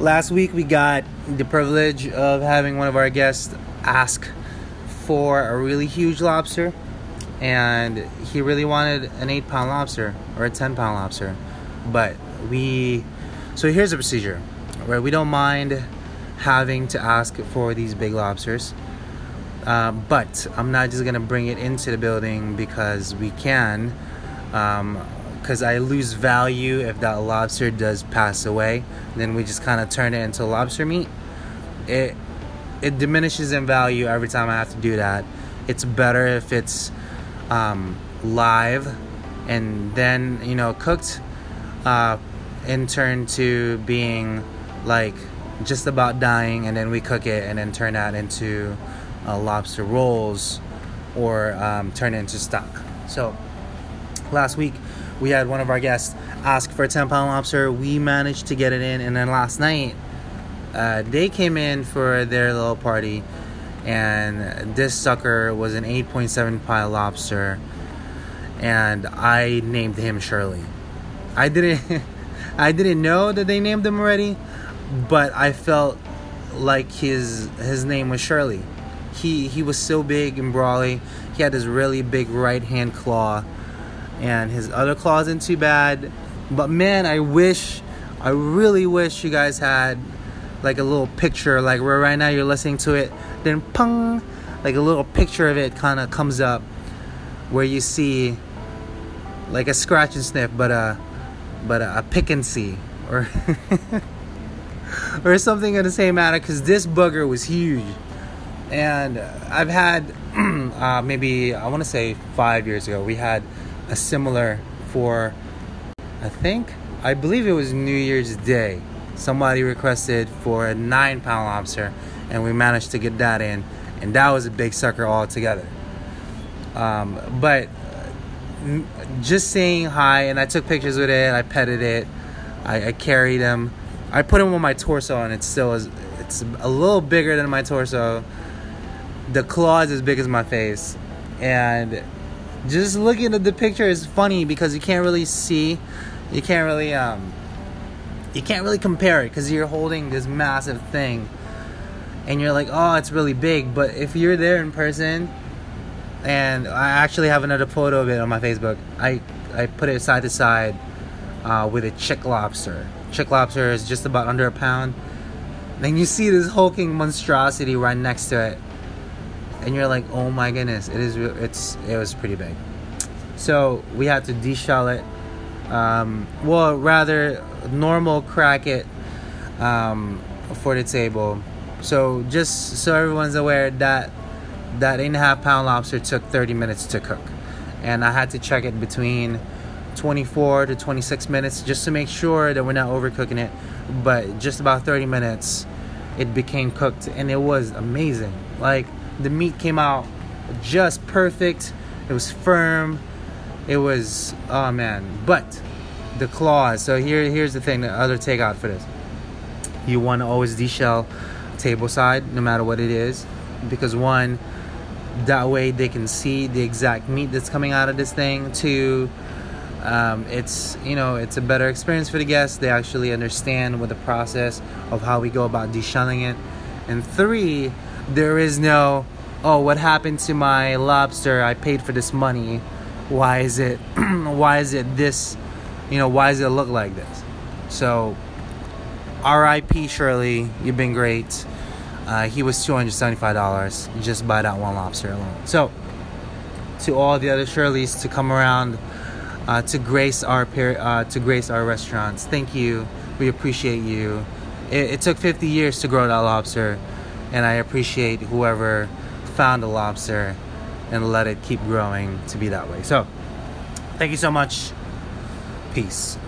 last week we got the privilege of having one of our guests ask for a really huge lobster, and he really wanted an eight pound lobster or a 10 pound lobster. But we, so here's the procedure, right? We don't mind having to ask for these big lobsters. Uh, but I'm not just gonna bring it into the building because we can, because I lose value if that lobster does pass away. Then we just kind of turn it into lobster meat. It it diminishes in value every time I have to do that. It's better if it's um, live and then you know cooked, uh, in turn to being like just about dying, and then we cook it and then turn that into uh, lobster rolls or um, turn it into stock. So last week we had one of our guests ask for a 10 pound lobster. We managed to get it in, and then last night uh, they came in for their little party, and this sucker was an 8.7 pound lobster, and I named him Shirley. I didn't, I didn't know that they named him already, but I felt like his his name was Shirley. He he was so big and brawly. He had this really big right hand claw, and his other claw isn't too bad. But man, I wish, I really wish you guys had like a little picture, like where right now you're listening to it, then pung, like a little picture of it kind of comes up, where you see like a scratch and sniff, but a but a, a pick and see or. or something of the same matter because this bugger was huge and i've had uh, maybe i want to say five years ago we had a similar for i think i believe it was new year's day somebody requested for a nine pound lobster and we managed to get that in and that was a big sucker altogether um, but just saying hi and i took pictures with it i petted it i, I carried him I put him on my torso and it still is it's a little bigger than my torso. The claw is as big as my face. And just looking at the picture is funny because you can't really see you can't really um you can't really compare it because you're holding this massive thing and you're like oh it's really big. But if you're there in person and i actually have another photo of it on my facebook i i put it side to side uh, with a chick lobster. Chick lobster is just about under a pound. Then you see this hulking monstrosity right next to it, and you're like, "Oh my goodness, it is. It's it was pretty big." So we had to deshell it. Um, well, rather normal crack it um, for the table. So just so everyone's aware that that eight and a half pound lobster took 30 minutes to cook, and I had to check it between 24 to 26 minutes just to make sure that we're not overcooking it. But just about 30 minutes, it became cooked and it was amazing. Like the meat came out just perfect. It was firm. It was oh man. But the claws. So here here's the thing. The other takeout for this. You want to always deshell table side, no matter what it is, because one, that way they can see the exact meat that's coming out of this thing. Two um, it's you know it's a better experience for the guests they actually understand what the process of how we go about deshelling it and three there is no oh what happened to my lobster i paid for this money why is it why is it this you know why does it look like this so rip shirley you've been great uh, he was $275 just by that one lobster alone so to all the other shirleys to come around uh, to grace our uh, to grace our restaurants. Thank you. We appreciate you. It, it, took 50 years to grow that lobster, and I appreciate whoever found the lobster and let it keep growing to be that way. So, thank you so much. Peace.